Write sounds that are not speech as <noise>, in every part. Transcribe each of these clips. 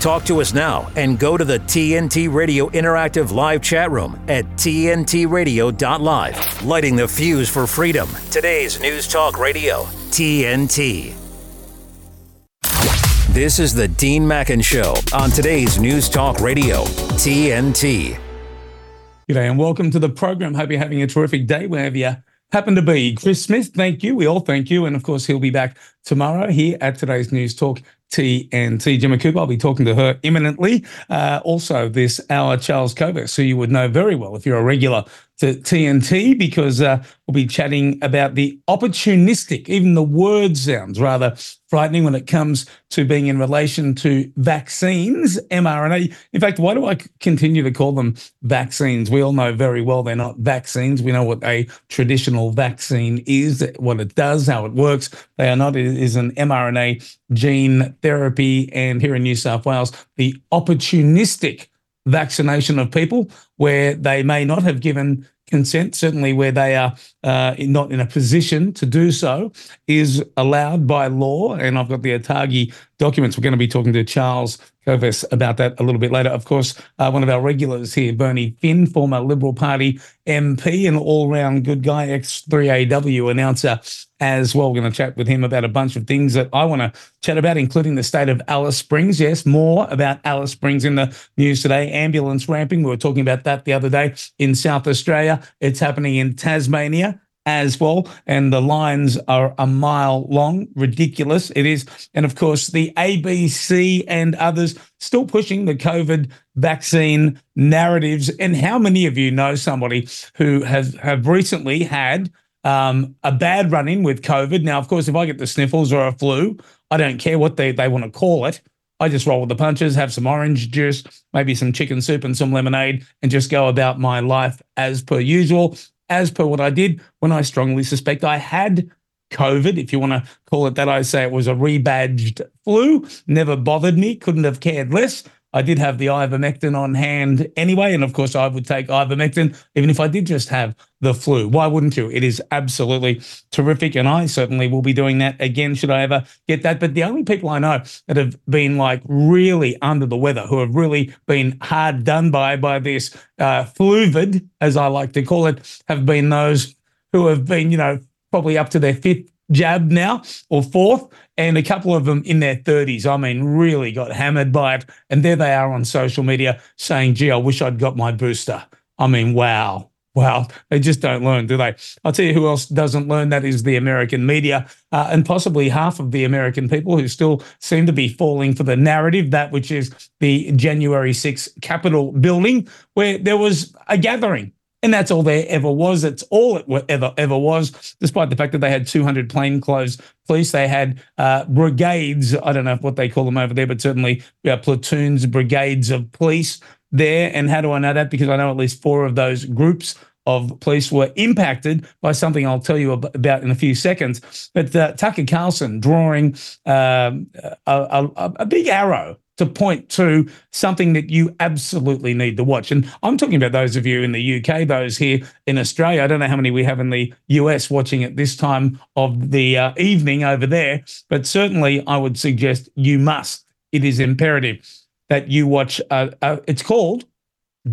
Talk to us now and go to the TNT Radio Interactive Live chat room at TNTRadio.live. Lighting the fuse for freedom. Today's News Talk Radio, TNT. This is the Dean Mackin Show on today's News Talk Radio, TNT. G'day and welcome to the program. Hope you're having a terrific day wherever you happen to be. Chris Smith, thank you. We all thank you. And of course, he'll be back tomorrow here at today's News Talk TNT. Gemma Cooper, I'll be talking to her imminently. Uh, also, this hour, Charles Kovess, who you would know very well if you're a regular to TNT, because uh, we'll be chatting about the opportunistic, even the word sounds rather frightening when it comes to being in relation to vaccines, mRNA. In fact, why do I continue to call them vaccines? We all know very well they're not vaccines. We know what a traditional vaccine is, what it does, how it works. They are not. It is an mRNA gene therapy. And here in New South Wales, the opportunistic vaccination of people where they may not have given consent, certainly where they are uh, not in a position to do so, is allowed by law. And I've got the ATAGI documents. We're going to be talking to Charles Kovess about that a little bit later. Of course, uh, one of our regulars here, Bernie Finn, former Liberal Party MP and all round good guy, ex 3AW announcer as well. We're going to chat with him about a bunch of things that I want to chat about, including the state of Alice Springs. Yes, more about Alice Springs in the news today. Ambulance ramping. We were talking about that the other day in South Australia. It's happening in Tasmania as well. And the lines are a mile long. Ridiculous. It is. And of course, the ABC and others still pushing the COVID vaccine narratives. And how many of you know somebody who has have recently had um, a bad run in with COVID? Now, of course, if I get the sniffles or a flu, I don't care what they, they want to call it. I just roll with the punches, have some orange juice, maybe some chicken soup and some lemonade, and just go about my life as per usual as per what I did when I strongly suspect I had COVID, if you want to call it that. I say it was a rebadged flu, never bothered me, couldn't have cared less. I did have the ivermectin on hand anyway. And of course, I would take ivermectin even if I did just have the flu. Why wouldn't you? It is absolutely terrific. And I certainly will be doing that again should I ever get that. But the only people I know that have been like really under the weather, who have really been hard done by by this uh, fluvid, as I like to call it, have been those who have been, you know, probably up to their fifth jab now or fourth, and a couple of them in their 30s. I mean, really got hammered by it. And there they are on social media saying, gee, I wish I'd got my booster. I mean, wow. Wow, they just don't learn, do they? I'll tell you who else doesn't learn. That is the American media, uh, and possibly half of the American people who still seem to be falling for the narrative, that which is the January 6th Capitol building, where there was a gathering and that's all there ever was. It's all it ever ever was, despite the fact that they had 200 plainclothes police. They had uh, brigades. I don't know what they call them over there, but certainly uh, platoons, brigades of police there. And how do I know that? Because I know at least four of those groups of police were impacted by something I'll tell you about in a few seconds. But uh, Tucker Carlson drawing um, a, a, a big arrow to point to something that you absolutely need to watch. And I'm talking about those of you in the UK, those here in Australia. I don't know how many we have in the US watching at this time of the uh, evening over there, but certainly I would suggest you must. It is imperative that you watch. Uh, uh, it's called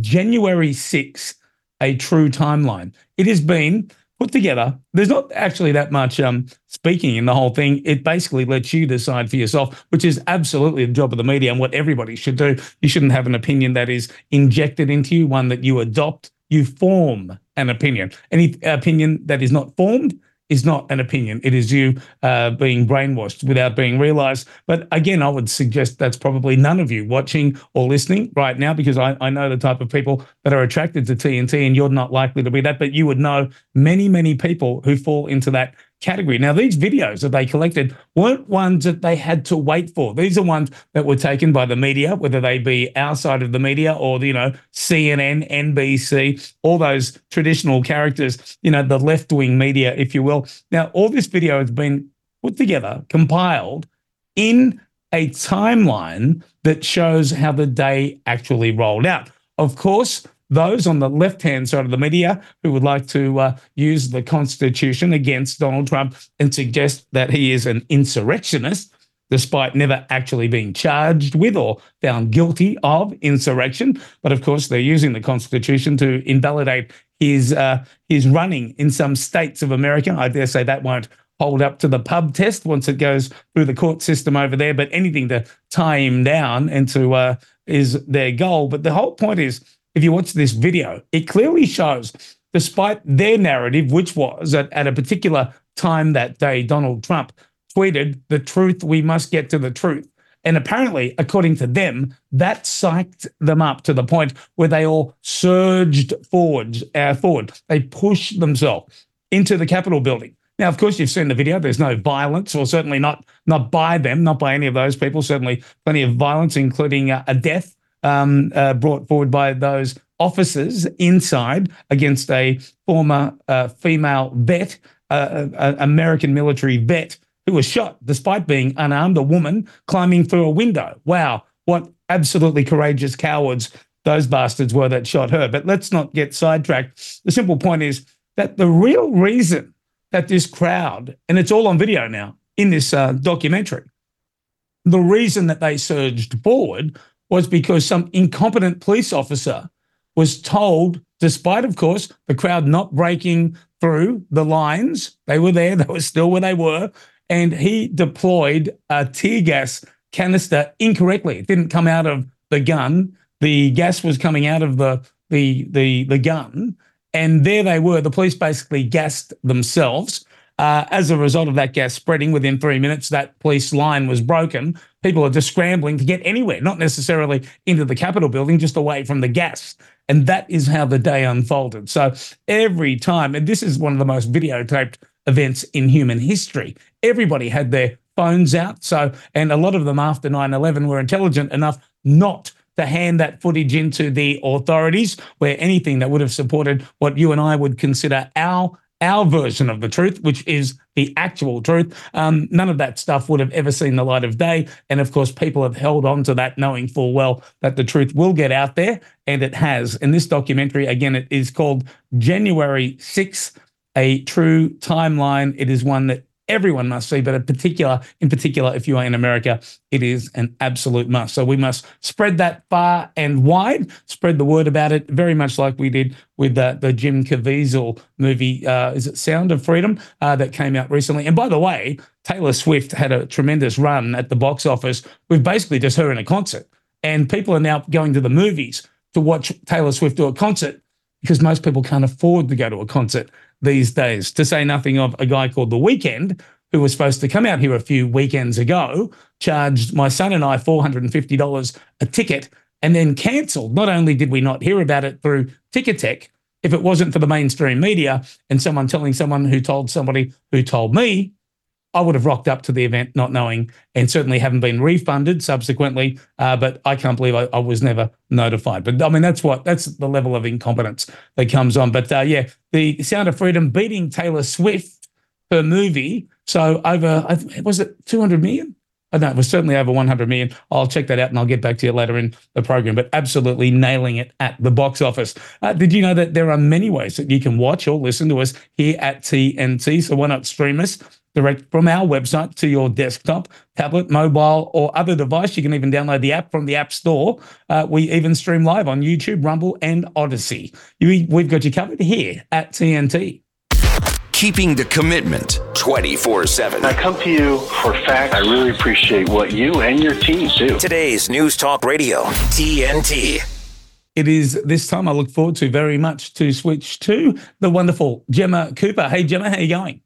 January 6th, A True Timeline. It has been put together. There's not actually that much um, speaking in the whole thing. It basically lets you decide for yourself, which is absolutely the job of the media and what everybody should do. You shouldn't have an opinion that is injected into you, one that you adopt. You form an opinion. Any opinion that is not formed is not an opinion. It is you uh, being brainwashed without being realized. But again, I would suggest that's probably none of you watching or listening right now, because I, I know the type of people that are attracted to TNT, and you're not likely to be that. But you would know many, many people who fall into that category. Now, these videos that they collected weren't ones that they had to wait for. These are ones that were taken by the media, whether they be outside of the media or, you know, CNN, NBC, all those traditional characters, you know, the left wing media, if you will. Now, all this video has been put together, compiled in a timeline that shows how the day actually rolled out. Of course, those on the left hand side of the media who would like to uh, use the Constitution against Donald Trump and suggest that he is an insurrectionist, despite never actually being charged with or found guilty of insurrection. But of course, they're using the Constitution to invalidate his uh, his running in some states of America. I dare say that won't hold up to the pub test once it goes through the court system over there. But anything to tie him down and to uh, is their goal. But the whole point is, if you watch this video, it clearly shows, despite their narrative, which was that at a particular time that day, Donald Trump tweeted, "The truth. We must get to the truth." And apparently, according to them, that psyched them up to the point where they all surged forward. Uh, forward. They pushed themselves into the Capitol building. Now, of course, you've seen the video. There's no violence, or certainly not not by them, not by any of those people. Certainly, plenty of violence, including uh, a death um, uh, brought forward by those officers inside against a former uh, female vet, uh, uh, American military vet, who was shot despite being unarmed. A woman climbing through a window. Wow, what absolutely courageous cowards those bastards were that shot her. But let's not get sidetracked. The simple point is that the real reason that this crowd, and it's all on video now in this uh, documentary, the reason that they surged forward was because some incompetent police officer was told, despite, of course, the crowd not breaking through the lines, they were there, <laughs> they were still where they were, and he deployed a tear gas canister incorrectly. It didn't come out of the gun. The gas was coming out of the the the the gun, and there they were. The police basically gassed themselves. Uh, as a result of that gas spreading, within three minutes, that police line was broken. People are just scrambling to get anywhere, not necessarily into the Capitol building, just away from the gas. And that is how the day unfolded. So every time, and this is one of the most videotaped events in human history, everybody had their phones out. So, and a lot of them after 9 11 were intelligent enough not to hand that footage into the authorities, where anything that would have supported what you and I would consider our our version of the truth, which is the actual truth. Um, none of that stuff would have ever seen the light of day. And of course, people have held on to that, knowing full well that the truth will get out there, and it has. In this documentary, again, it is called January 6th, a true timeline. It is one that everyone must see, but in particular, in particular, if you are in America, it is an absolute must. So we must spread that far and wide, spread the word about it, very much like we did with the, the Jim Caviezel movie. Uh, is it Sound of Freedom uh, that came out recently? And by the way, Taylor Swift had a tremendous run at the box office with basically just her in a concert, and people are now going to the movies to watch Taylor Swift do a concert because most people can't afford to go to a concert these days. To say nothing of a guy called The Weeknd, who was supposed to come out here a few weekends ago, charged my son and I $450 a ticket and then cancelled. Not only did we not hear about it through Ticketek, if it wasn't for the mainstream media and someone telling someone who told somebody who told me, I would have rocked up to the event not knowing and certainly haven't been refunded subsequently. Uh, but I can't believe I, I, was never notified. But I mean, that's what that's the level of incompetence that comes on. But uh, yeah, the Sound of Freedom beating Taylor Swift per movie. So over, was it 200 million? I know it was certainly over 100 million. I'll check that out and I'll get back to you later in the program. But absolutely nailing it at the box office. Uh, did you know that there are many ways that you can watch or listen to us here at TNT? So why not stream us? direct from our website to your desktop, tablet, mobile, or other device. You can even download the app from the App Store. Uh, we even stream live on YouTube, Rumble, and Odysee. You, we've got you covered here at TNT. Keeping the commitment 24 7. I come to you for facts. I really appreciate what you and your team do. Today's News Talk Radio, TNT. It is this time I look forward to very much to switch to the wonderful Gemma Cooper. Hey, Gemma, how are you going?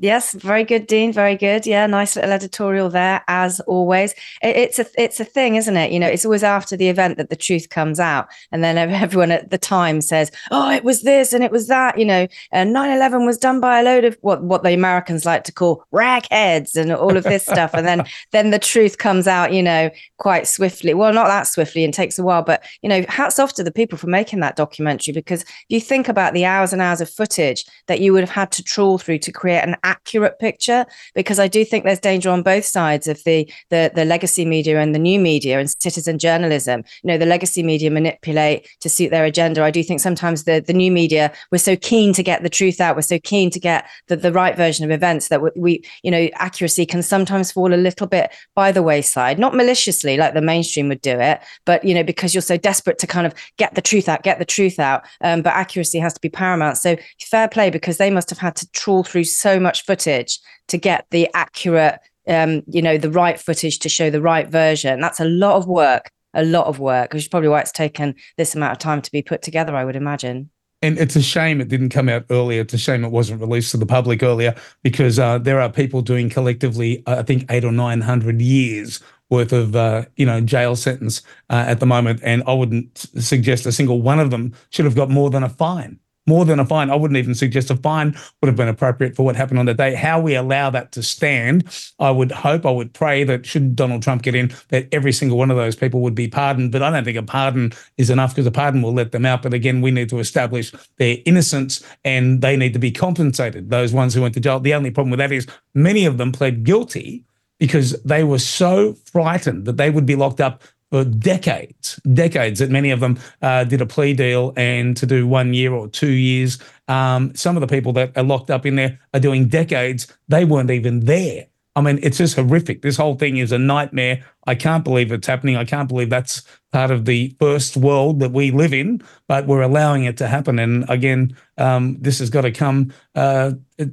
Yes, very good, Dean. Very good. Yeah, nice little editorial there, as always. It, it's a it's a thing, isn't it? You know, it's always after the event that the truth comes out, and then <laughs> everyone at the time says, "Oh, it was this and it was that." You know, and 9/11 was done by a load of what what the Americans like to call ragheads and all of this stuff, and then <laughs> then the truth comes out. You know, quite swiftly. Well, not that swiftly, and takes a while. But you know, hats off to the people for making that documentary because if you think about the hours and hours of footage that you would have had to trawl through to create an accurate picture because I do think there's danger on both sides of the the, the legacy media and the new media and citizen journalism. You know, the legacy media manipulate to suit their agenda. I do think sometimes the the new media we're so keen to get the truth out, we're so keen to get the, the right version of events that we, you know accuracy can sometimes fall a little bit by the wayside, not maliciously like the mainstream would do it, but you know because you're so desperate to kind of get the truth out, get the truth out. Um, but accuracy has to be paramount. So fair play because they must have had to trawl through so much footage to get the accurate, um, you know, the right footage to show the right version. That's a lot of work, a lot of work, which is probably why it's taken this amount of time to be put together, I would imagine. And it's a shame it didn't come out earlier. It's a shame it wasn't released to the public earlier because uh, there are people doing collectively, uh, I think, eight or 900 years worth of uh, you know jail sentence uh, at the moment, and I wouldn't suggest a single one of them should have got more than a fine. More than a fine. I wouldn't even suggest a fine would have been appropriate for what happened on that day. How we allow that to stand, I would hope, I would pray that should Donald Trump get in, that every single one of those people would be pardoned. But I don't think a pardon is enough because a pardon will let them out. But again, we need to establish their innocence and they need to be compensated. Those ones who went to jail. The only problem with that is many of them pled guilty because they were so frightened that they would be locked up for decades, decades that many of them uh, did a plea deal and to do one year or two years. Um, some of the people that are locked up in there are doing decades. They weren't even there. I mean, it's just horrific. This whole thing is a nightmare. I can't believe it's happening. I can't believe that's part of the first world that we live in, but we're allowing it to happen. And again, um, this has got to come uh,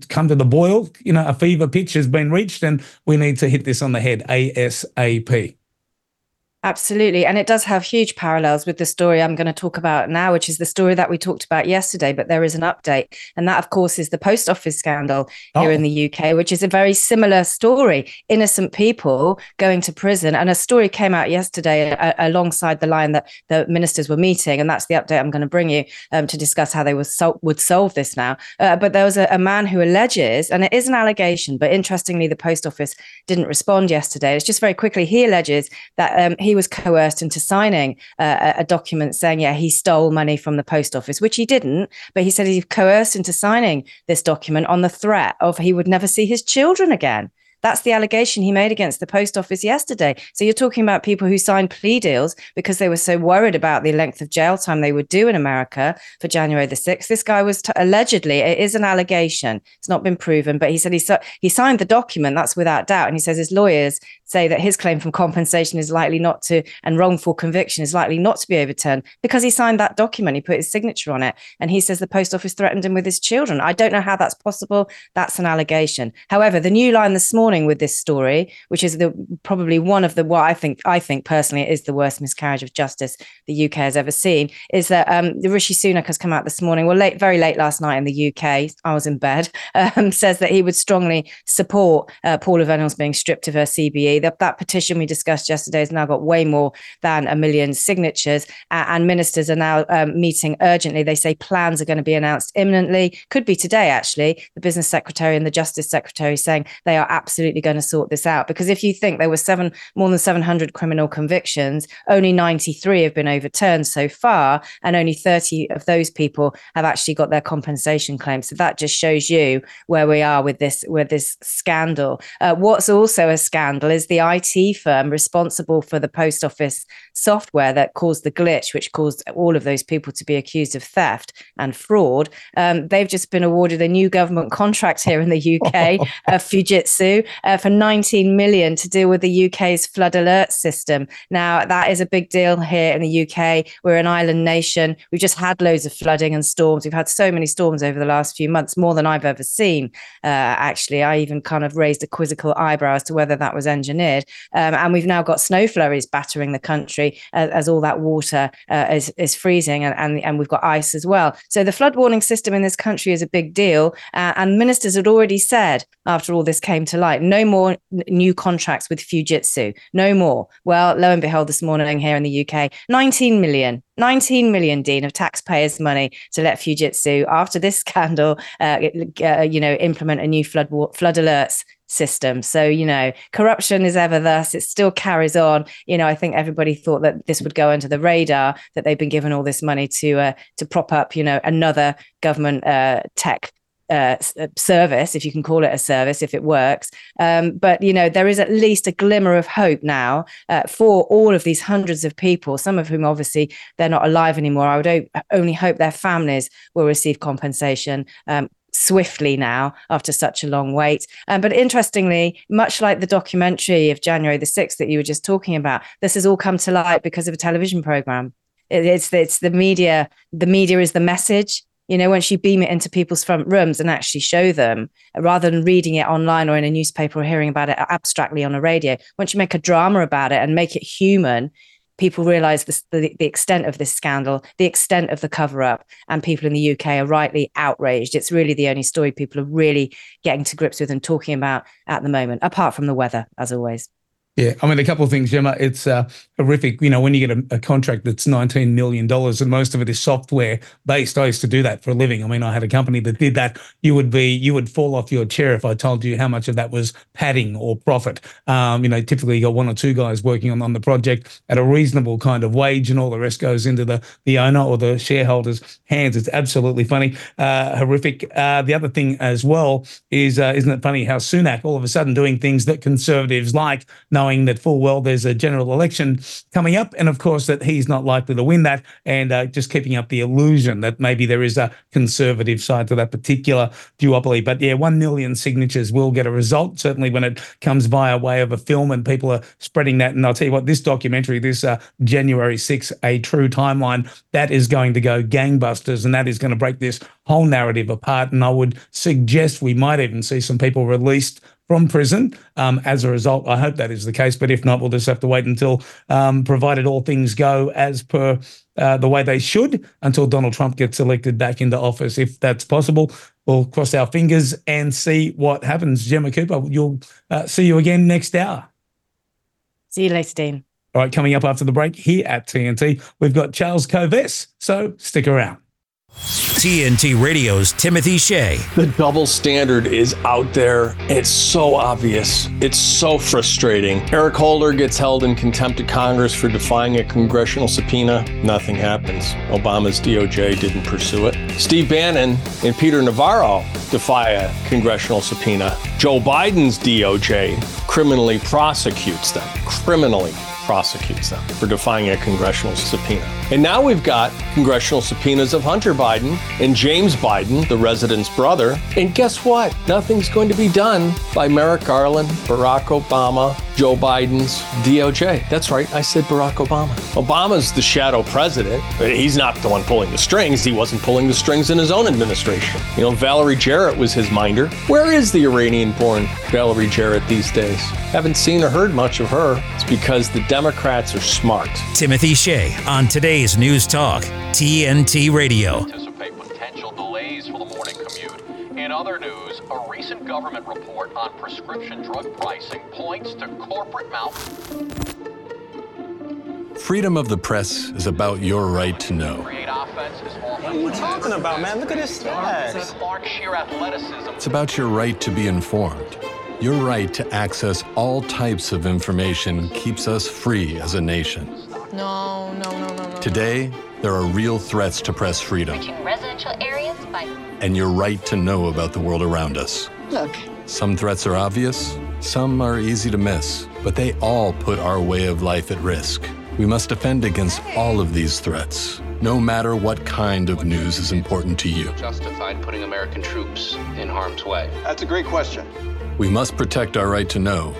come to the boil. You know, a fever pitch has been reached, and we need to hit this on the head ASAP. Absolutely. And it does have huge parallels with the story I'm going to talk about now, which is the story that we talked about yesterday. But there is an update. And that, of course, is the post office scandal oh. here in the UK, which is a very similar story. Innocent people going to prison. And a story came out yesterday a- alongside the line that the ministers were meeting. And that's the update I'm going to bring you um, to discuss how they sol- would solve this now. Uh, but there was a, a man who alleges, and it is an allegation, but interestingly, the post office didn't respond yesterday. It's just very quickly, he alleges that um, he was coerced into signing uh, a document saying, yeah, he stole money from the post office, which he didn't. But he said he coerced into signing this document on the threat of he would never see his children again. That's the allegation he made against the post office yesterday. So you're talking about people who signed plea deals because they were so worried about the length of jail time they would do in America for January the 6th. This guy was t- allegedly, it is an allegation. It's not been proven, but he said he, he signed the document. That's without doubt. And he says his lawyers say that his claim from compensation is likely not to, and wrongful conviction is likely not to be overturned because he signed that document. He put his signature on it. And he says the post office threatened him with his children. I don't know how that's possible. That's an allegation. However, the new line this morning with this story, which is the probably one of the what I think I think personally is the worst miscarriage of justice the UK has ever seen, is that um, Rishi Sunak has come out this morning, well, late, very late last night in the UK. I was in bed. <laughs> Um, says that he would strongly support uh, Paula Vennells being stripped of her CBE that, that petition we discussed yesterday has now got way more than a million signatures, uh, and ministers are now um, meeting urgently. They say plans are going to be announced imminently. Could be today, actually. The business secretary and the justice secretary saying they are absolutely going to sort this out. Because if you think there were seven more than 700 criminal convictions, only 93 have been overturned so far, and only 30 of those people have actually got their compensation claims. So that just shows you where we are with this with this scandal. Uh, what's also a scandal is the IT firm responsible for the post office software that caused the glitch, which caused all of those people to be accused of theft and fraud. Um, they've just been awarded a new government contract here in the UK, uh, <laughs> Fujitsu, uh, for 19 million to deal with the UK's flood alert system. Now, that is a big deal here in the UK. We're an island nation. We've just had loads of flooding and storms. We've had so many storms over the last few months, more than I've ever seen. Uh, actually, I even kind of raised a quizzical eyebrow as to whether that was engineered engineered. Um, and we've now got snow flurries battering the country as, as all that water uh, is, is freezing and, and, and we've got ice as well. So the flood warning system in this country is a big deal. Uh, and ministers had already said, after all this came to light, no more n- new contracts with Fujitsu, no more. Well, lo and behold, this morning here in the UK, 19 million 19 million, Dean, of taxpayers' money to let Fujitsu, after this <laughs> scandal, uh, uh, you know, implement a new flood flood alerts system. So, you know, corruption is ever thus, it still carries on. You know, I think everybody thought that this would go under the radar, that they've been given all this money to uh, to prop up, you know, another government uh, tech uh, uh, service, if you can call it a service, if it works. Um, but you know, there is at least a glimmer of hope now uh, for all of these hundreds of people. Some of whom, obviously, they're not alive anymore. I would o- only hope their families will receive compensation. Um, swiftly now after such a long wait. Um, but interestingly, much like the documentary of January the 6th that you were just talking about, this has all come to light because of a television program. It, it's, it's the media. The media is the message you know, once you beam it into people's front rooms and actually show them, rather than reading it online or in a newspaper or hearing about it abstractly on a radio, once you make a drama about it and make it human, people realize the, the extent of this scandal, the extent of the cover up, and people in the UK are rightly outraged. It's really the only story people are really getting to grips with and talking about at the moment, apart from the weather, as always. Yeah, I mean, a couple of things, Gemma. It's uh, horrific. You know, when you get a, a, contract that's $19 million and most of it is software based, I used to do that for a living. I mean, I had a company that did that. You would be, you would fall off your chair if I told you how much of that was padding or profit. Um, you know, typically you got one or two guys working on, on the project at a reasonable kind of wage and all the rest goes into the, the owner or the shareholder's hands. It's absolutely funny, uh, horrific. Uh, the other thing as well is, uh, isn't it funny how Sunak all of a sudden doing things that conservatives like, knowing that full well there's a general election coming up, and of course that he's not likely to win that, and uh, just keeping up the illusion that maybe there is a conservative side to that particular duopoly. But yeah, one million signatures will get a result certainly when it comes via way of a film and people are spreading that. And I'll tell you what, this documentary, this uh, January 6, a true timeline, that is going to go gangbusters, and that is going to break this whole narrative apart. And I would suggest we might even see some people released from prison um, as a result. I hope that is the case, but if not, we'll just have to wait until, um, provided all things go as per uh, the way they should, until Donald Trump gets elected back into office. If that's possible, we'll cross our fingers and see what happens. Gemma Cooper, you'll uh, see you again next hour. See you later, Dean. All right, coming up after the break here at TNT, we've got Charles Kovess, so stick around. TNT Radio's Timothy Shea. The double standard is out there. It's so obvious. It's so frustrating. Eric Holder gets held in contempt of Congress for defying a congressional subpoena. Nothing happens. Obama's DOJ didn't pursue it. Steve Bannon and Peter Navarro defy a congressional subpoena. Joe Biden's DOJ criminally prosecutes them. Criminally prosecutes them for defying a congressional subpoena. And now we've got congressional subpoenas of Hunter Biden and James Biden, the resident's brother. And guess what? Nothing's going to be done by Merrick Garland, Barack Obama, Joe Biden's DOJ. That's right, I said Barack Obama. Obama's the shadow president, he's not the one pulling the strings. He wasn't pulling the strings in his own administration. You know, Valerie Jarrett was his minder. Where is the Iranian born Valerie Jarrett these days? Haven't seen or heard much of her. It's because the Democrats are smart. Timothy Shea on today's News Talk, TNT Radio. Anticipate potential delays for the morning commute. In other news, a recent government report on prescription drug pricing points to corporate mouth. Freedom of the press is about your right to know. Create offense is What are you talking about, man? Look at his stats. Clark sheer athleticism. It's about your right to be informed. Your right to access all types of information keeps us free as a nation. No, no, no, no, no. Today, there are real threats to press freedom reaching residential areas by and your right to know about the world around us. Look, Some threats are obvious, some are easy to miss, but they all put our way of life at risk. We must defend against all of these threats, no matter what kind of news is important to you. justified putting American troops in harm's way? That's a great question. We must protect our right to know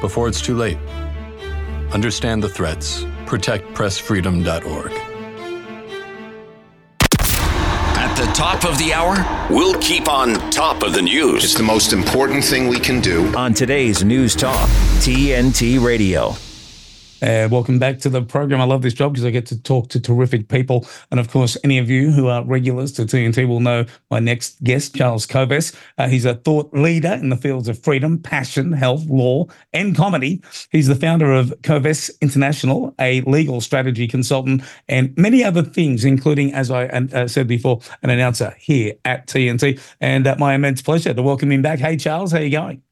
before it's too late. Understand the threats. ProtectPressFreedom.org. At the top of the hour, we'll keep on top of the news. It's the most important thing we can do. on today's News Talk, TNT Radio. Uh, welcome back to the program. I love this job because I get to talk to terrific people. And of course, any of you who are regulars to TNT will know my next guest, Charles Kovess. Uh, he's a thought leader in the fields of freedom, passion, health, law, and comedy. He's the founder of Kovess International, a legal strategy consultant, and many other things, including, as I uh, said before, an announcer here at TNT. And uh, my immense pleasure to welcome him back. Hey, Charles, how you going?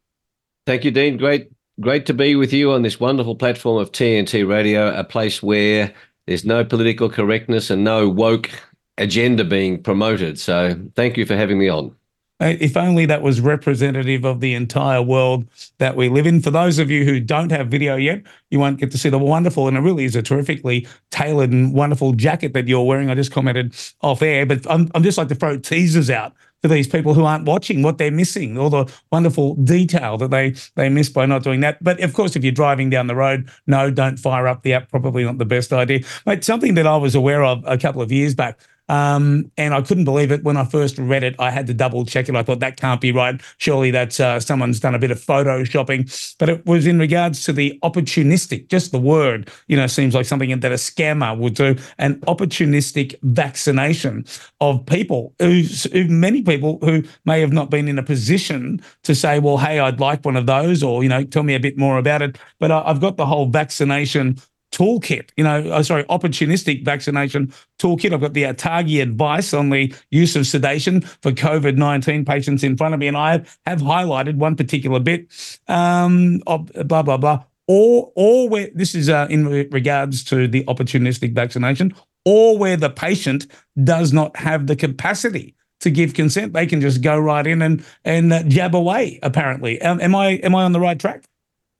Thank you, Dean. Great, great to be with you on this wonderful platform of TNT Radio, a place where there's no political correctness and no woke agenda being promoted. So, thank you for having me on. If only that was representative of the entire world that we live in. For those of you who don't have video yet, you won't get to see the wonderful, and it really is a terrifically tailored and wonderful jacket that you're wearing. I just commented off air, but I'm, I'm just like to throw teasers out for these people who aren't watching what they're missing, all the wonderful detail that they they miss by not doing that. But of course, if you're driving down the road, no, don't fire up the app. Probably not the best idea. But something that I was aware of a couple of years back. Um, and I couldn't believe it when I first read it. I had to double check it. I thought that can't be right. Surely that's uh, someone's done a bit of photoshopping. But it was in regards to the opportunistic, just the word, you know, seems like something that a scammer would do. An opportunistic vaccination of people who, many people who may have not been in a position to say, well, hey, I'd like one of those, or you know, tell me a bit more about it. But I, I've got the whole vaccination toolkit, you know, oh, sorry, opportunistic vaccination toolkit. I've got the Atagi advice on the use of sedation for COVID 19 patients in front of me. And I have highlighted one particular bit um, blah, blah, blah. Or, or where this is uh, in regards to the opportunistic vaccination, or where the patient does not have the capacity to give consent, they can just go right in and and uh, jab away. Apparently, um, am I am I on the right track?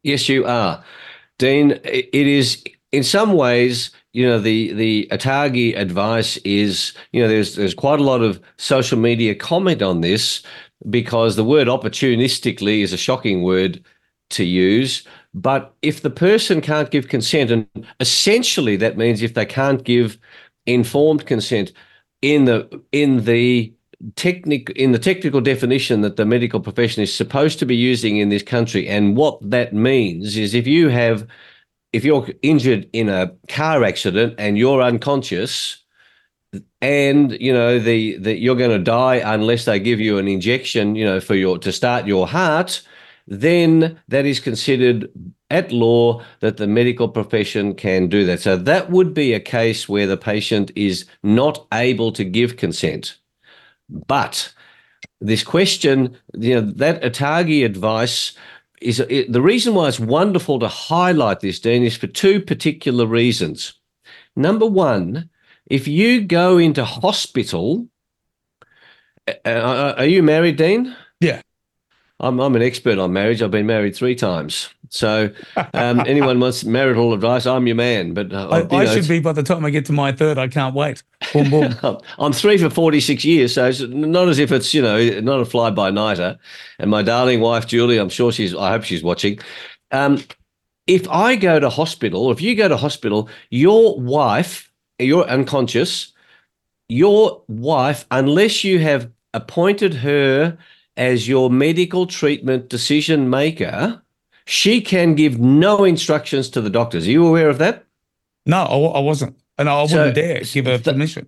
Yes, you are, Dean. It is in some ways, you know, the the Atagi advice is, you know, there's there's quite a lot of social media comment on this because the word opportunistically is a shocking word to use. But if the person can't give consent, and essentially that means if they can't give informed consent in the in the technic in the technical definition that the medical profession is supposed to be using in this country, and what that means is if you have if you're injured in a car accident and you're unconscious and you know the that you're going to die unless they give you an injection you know for your to start your heart then that is considered at law that the medical profession can do that. So that would be a case where the patient is not able to give consent. But this question you know that atagi advice is it, the reason why it's wonderful to highlight this, Dean, is for two particular reasons. Number one, if you go into hospital, uh, are you married, Dean? I'm, I'm an expert on marriage. I've been married three times. So, um, <laughs> anyone wants marital advice, I'm your man. But uh, I, you I know, should be by the time I get to my third. I can't wait. Boom, boom. <laughs> I'm three for 46 years, so it's not as if it's, you know, not a fly by nighter. And my darling wife, Julie, I'm sure she's, I hope she's watching. Um, if I go to hospital, if you go to hospital, your wife, you're unconscious, your wife, unless you have appointed her as your medical treatment decision maker, she can give no instructions to the doctors. Are you aware of that? No, I, I wasn't. And I wouldn't dare give her permission.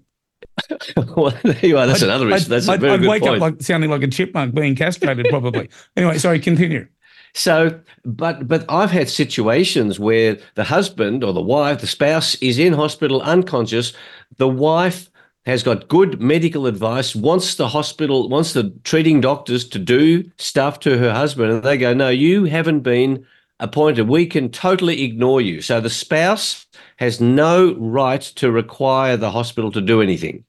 <laughs> well, there you are. That's I'd- another issue. I'd- That's a I'd, very I'd good wake point. up like sounding like a chipmunk being castrated, probably. <laughs> anyway, sorry, continue. So, but but I've had situations where the husband or the wife, the spouse, is in hospital unconscious. The wife has got good medical advice, wants the hospital, wants the treating doctors to do stuff to her husband, and they go, "No, you haven't been appointed. We can totally ignore you." So the spouse has no right to require the hospital to do anything.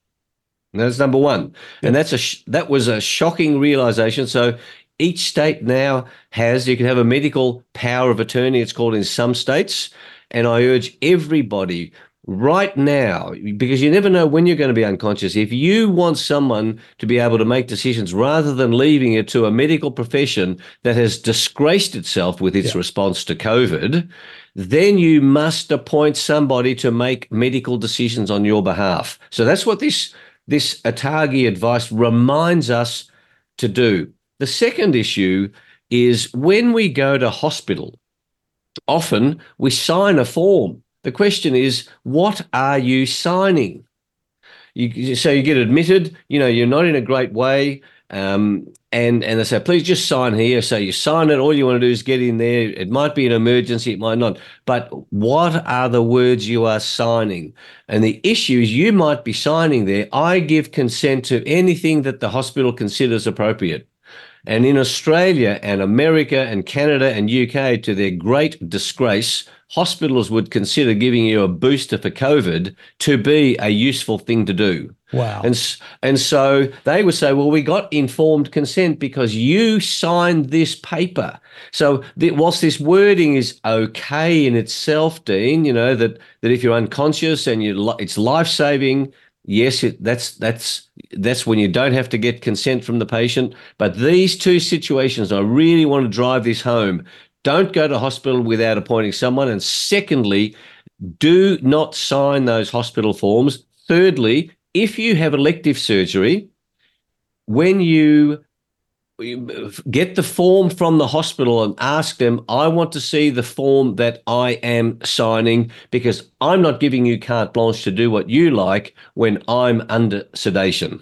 And That's number one, and that's a sh- that was a shocking realization. So each state now has you can have a medical power of attorney. It's called in some states, and I urge everybody right now because you never know when you're going to be unconscious. If you want someone to be able to make decisions rather than leaving it to a medical profession that has disgraced itself with its response to COVID, then you must appoint somebody to make medical decisions on your behalf. So that's what this this Atagi advice reminds us to do. The second issue is when we go to hospital, often we sign a form. The question is, what are you signing? You, so you get admitted, you know, you're not in a great way. Um, and, and they say, please just sign here. So you sign it. All you want to do is get in there. It might be an emergency, it might not. But what are the words you are signing? And the issue is you might be signing there, I give consent to anything that the hospital considers appropriate. And in Australia and America and Canada and UK, to their great disgrace, hospitals would consider giving you a booster for COVID to be a useful thing to do. Wow. And and so they would say, well, we got informed consent because you signed this paper. So the, whilst this wording is okay in itself, Dean, you know that that if you're unconscious and you li- it's life saving. Yes, it, that's that's that's when you don't have to get consent from the patient. But these two situations, I really want to drive this home. Don't go to hospital without appointing someone. And secondly, do not sign those hospital forms. Thirdly, if you have elective surgery, when you get the form from the hospital and ask them, I want to see the form that I am signing because I'm not giving you carte blanche to do what you like when I'm under sedation.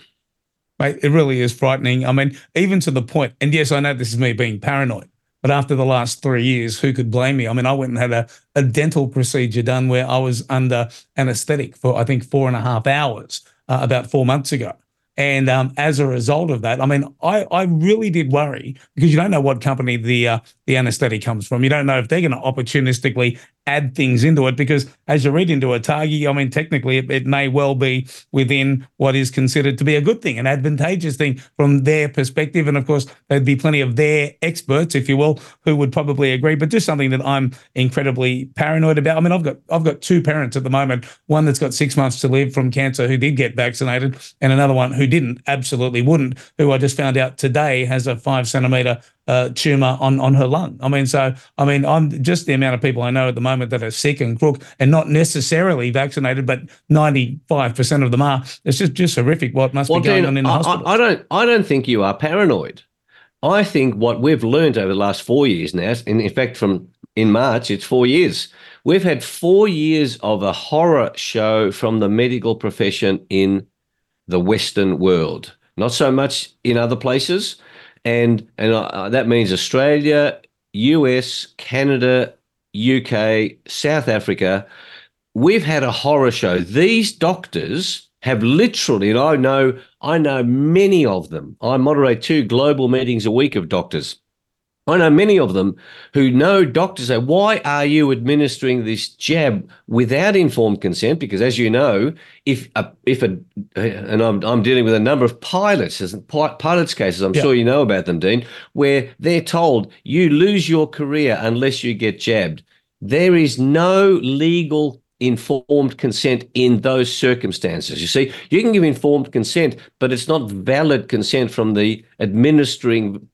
Mate, it really is frightening. I mean, even to the point, and yes, I know this is me being paranoid, but after the last three years, who could blame me? I mean, I went and had a, a dental procedure done where I was under anesthetic for, I think, four and a half hours uh, about four months ago. And um, as a result of that, I mean, I, I really did worry because you don't know what company the uh, the anesthetic comes from. You don't know if they're going to opportunistically add things into it because as you read into ATAGI, I mean, technically it, it, may well be within what is considered to be a good thing, an advantageous thing from their perspective. And of course, there'd be plenty of their experts, if you will, who would probably agree, but just something that I'm incredibly paranoid about. I mean, I've got I've got two parents at the moment, one that's got six months to live from cancer who did get vaccinated, and another one who didn't, absolutely wouldn't, who I just found out today has a five centimeter uh, tumor on on her lung. I mean, so I mean, I'm just the amount of people I know at the moment that are sick and crook and not necessarily vaccinated, but 95 percent of them are. It's just just horrific what must well, be going Dean, on in the I, hospital. I, I don't I don't think you are paranoid. I think what we've learned over the last four years now, and in fact, from in March, it's four years. We've had four years of a horror show from the medical profession in the Western world. Not so much in other places and and uh, that means Australia, US, Canada, UK, South Africa. We've had a horror show. These doctors have literally, and I know I know many of them. I moderate two global meetings a week of doctors. I know many of them who know doctors say, why are you administering this jab without informed consent? Because as you know, if a, if a, and I'm, I'm dealing with a number of pilots, pilots cases, I'm yeah. sure you know about them, Dean, where they're told you lose your career unless you get jabbed. There is no legal informed consent in those circumstances. You see, you can give informed consent, but it's not valid consent from the administering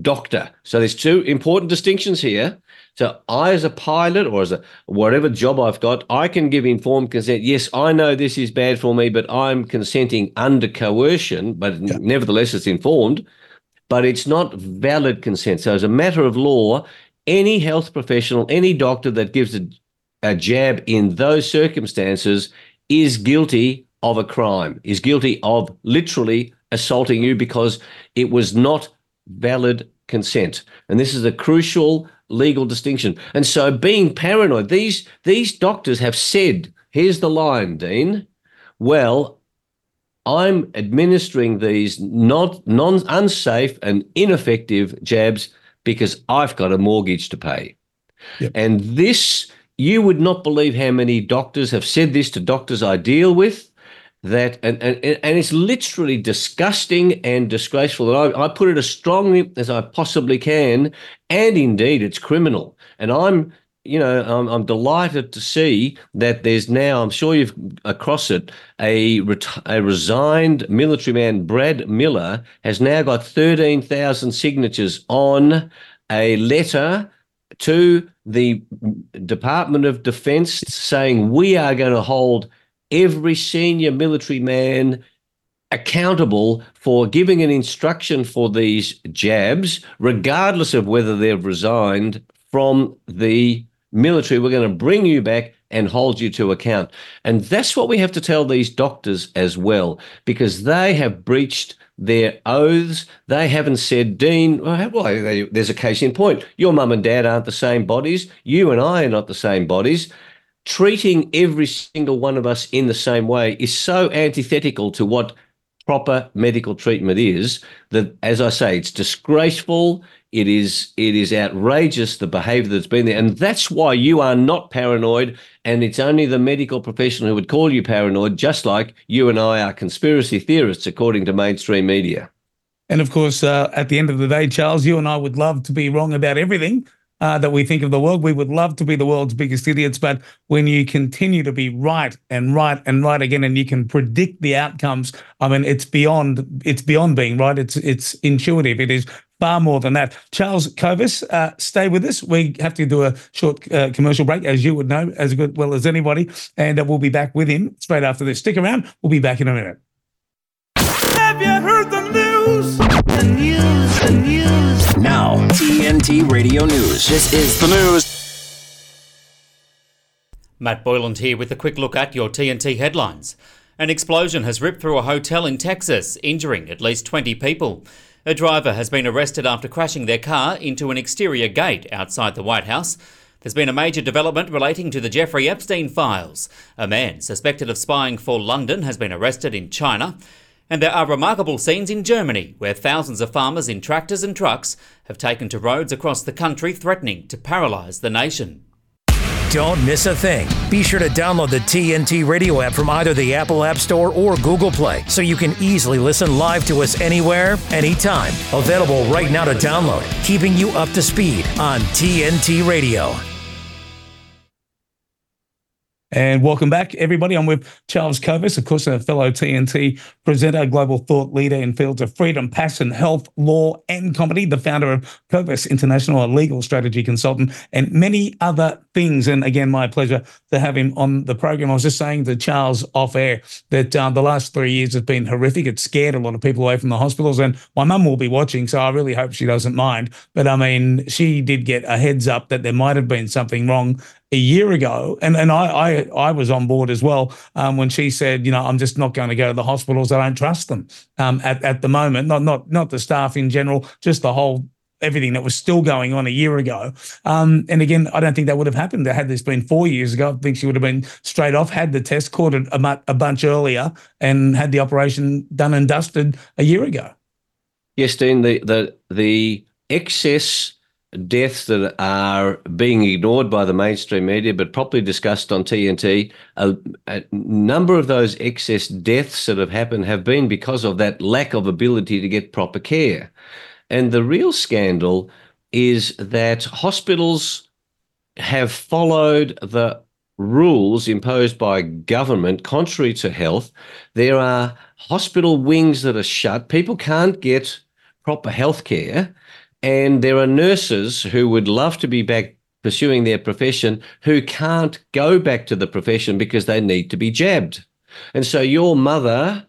doctor. So there's two important distinctions here. So I, as a pilot or as a whatever job I've got, I can give informed consent. Yes, I know this is bad for me, but I'm consenting under coercion. But yeah. nevertheless, it's informed. But it's not valid consent. So as a matter of law, any health professional, any doctor that gives a, a jab in those circumstances is guilty of a crime. Is guilty of literally assaulting you because it was not valid consent. And this is a crucial legal distinction. And so being paranoid, these these doctors have said, here's the line, Dean. Well, I'm administering these not non unsafe and ineffective jabs because I've got a mortgage to pay. Yep. And this you would not believe how many doctors have said this to doctors I deal with that and, and and it's literally disgusting and disgraceful. And I, I put it as strongly as I possibly can and indeed it's criminal. And I'm you know I'm, I'm delighted to see that there's now I'm sure you've across it a a resigned military man Brad Miller has now got 13,000 signatures on a letter to the Department of Defense saying we are going to hold every senior military man accountable for giving an instruction for these jabs, regardless of whether they've resigned from the military. We're going to bring you back and hold you to account. And that's what we have to tell these doctors as well, because they have breached their oaths. They haven't said, Dean, well, there's a case in point. Your mum and dad aren't the same bodies. You and I are not the same bodies treating every single one of us in the same way is so antithetical to what proper medical treatment is that, as I say, it's disgraceful, It is it is outrageous the behaviour that's been there, and that's why you are not paranoid. And it's only the medical professional who would call you paranoid, just like you and I are conspiracy theorists, according to mainstream media. And of course, uh, at the end of the day, Charles, you and I would love to be wrong about everything uh, that we think of the world. We would love to be the world's biggest idiots, but when you continue to be right and right and right again, and you can predict the outcomes, I mean, it's beyond it's beyond being right. It's it's intuitive. It is far more than that. Charles Kovess, uh, stay with us. We have to do a short uh, commercial break, as you would know as good well as anybody, and uh, we'll be back with him straight after this. Stick around. We'll be back in a minute. Have you heard the news? The news, the news. Now, TNT Radio News. This is the news. Matt Boyland here with a quick look at your TNT headlines. An explosion has ripped through a hotel in Texas, injuring at least 20 people. A driver has been arrested after crashing their car into an exterior gate outside the White House. There's been a major development relating to the Jeffrey Epstein files. A man suspected of spying for London has been arrested in China. And there are remarkable scenes in Germany where thousands of farmers in tractors and trucks have taken to roads across the country threatening to paralyse the nation. Don't miss a thing. Be sure to download the TNT radio app from either the Apple App Store or Google Play so you can easily listen live to us anywhere, anytime. Available right now to download, keeping you up to speed on TNT Radio. And welcome back, everybody. I'm with Charles Kovess, of course, a fellow TNT presenter, global thought leader in fields of freedom, passion, health, law, and comedy, the founder of Kovess International, a legal strategy consultant, and many other things. And again, my pleasure to have him on the program. I was just saying to Charles off air that uh, the last three years have been horrific. It's scared a lot of people away from the hospitals. And my mum will be watching, so I really hope she doesn't mind. But I mean, she did get a heads up that there might have been something wrong a year ago, and and I I, I was on board as well um, when she said, you know, I'm just not going to go to the hospitals. I don't trust them um, at at the moment. Not not not the staff in general, just the whole everything that was still going on a year ago. Um, and again, I don't think that would have happened. Had this been four years ago, I think she would have been straight off, had the test, caught it a, a bunch earlier, and had the operation done and dusted a year ago. Yes, Dean. The the the excess deaths that are being ignored by the mainstream media but properly discussed on TNT, a, a, number of those excess deaths that have happened have been because of that lack of ability to get proper care. And the real scandal is that hospitals have followed the rules imposed by government contrary to health. There are hospital wings that are shut. People can't get proper health care and there are nurses who would love to be back pursuing their profession who can't go back to the profession because they need to be jabbed. And so your mother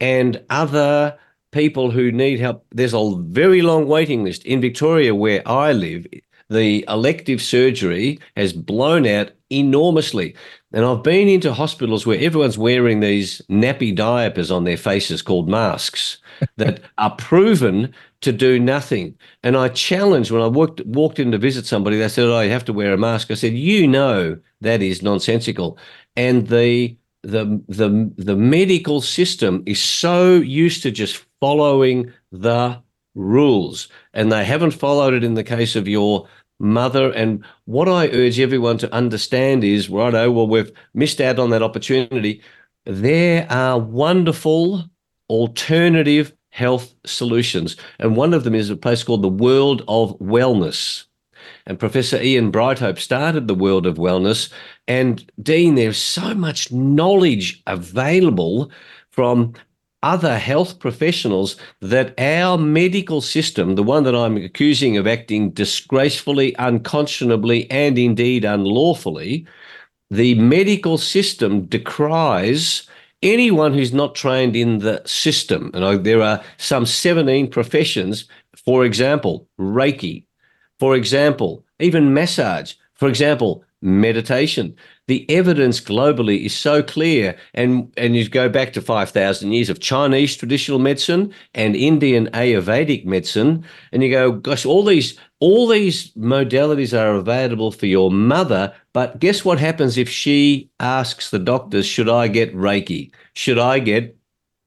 and other people who need help, there's a very long waiting list. In Victoria, where I live, the elective surgery has blown out enormously. And I've been into hospitals where everyone's wearing these nappy diapers on their faces called masks that are proven to do nothing. And I challenged when I walked walked in to visit somebody, they said, Oh, you have to wear a mask. I said, You know that is nonsensical. And the the the the medical system is so used to just following the rules. And they haven't followed it in the case of your mother. And what I urge everyone to understand is, right oh well, we've missed out on that opportunity. There are wonderful alternative health solutions. And one of them is a place called the World of Wellness. And Professor Ian Brighthope started the World of Wellness. And Dean, there's so much knowledge available from other health professionals that our medical system, the one that I'm accusing of acting disgracefully, unconscionably, and indeed unlawfully, the medical system decries anyone who's not trained in the system. And there are some 17 professions, for example, Reiki, for example, even massage, for example, meditation. The evidence globally is so clear, and, and you go back to 5,000 years of Chinese traditional medicine and Indian Ayurvedic medicine, and you go, gosh, all these all these modalities are available for your mother, but guess what happens if she asks the doctors, should I get Reiki? Should I get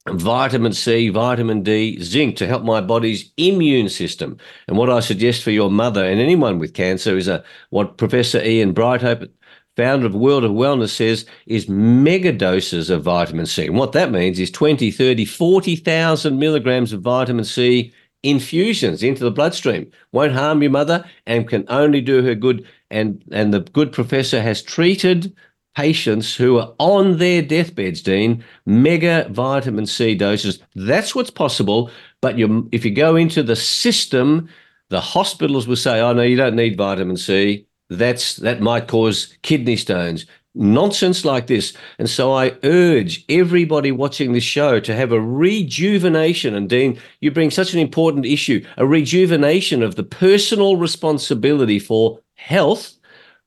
vitamin C, vitamin D, zinc to help my body's immune system. And what I suggest for your mother and anyone with cancer is a what Professor Ian Brighthope, founder of World of Wellness, says is mega doses of vitamin C. And what that means is 20, 30, 40,000 milligrams of vitamin C infusions into the bloodstream. Won't harm your mother and can only do her good. And, and the good professor has treated patients who are on their deathbeds, Dean, mega vitamin C doses. That's what's possible. But you, if you go into the system, the hospitals will say, "Oh no, you don't need vitamin C. That's that might cause kidney stones." Nonsense like this. And so I urge everybody watching this show to have a rejuvenation. And Dean, you bring such an important issue a rejuvenation of the personal responsibility for health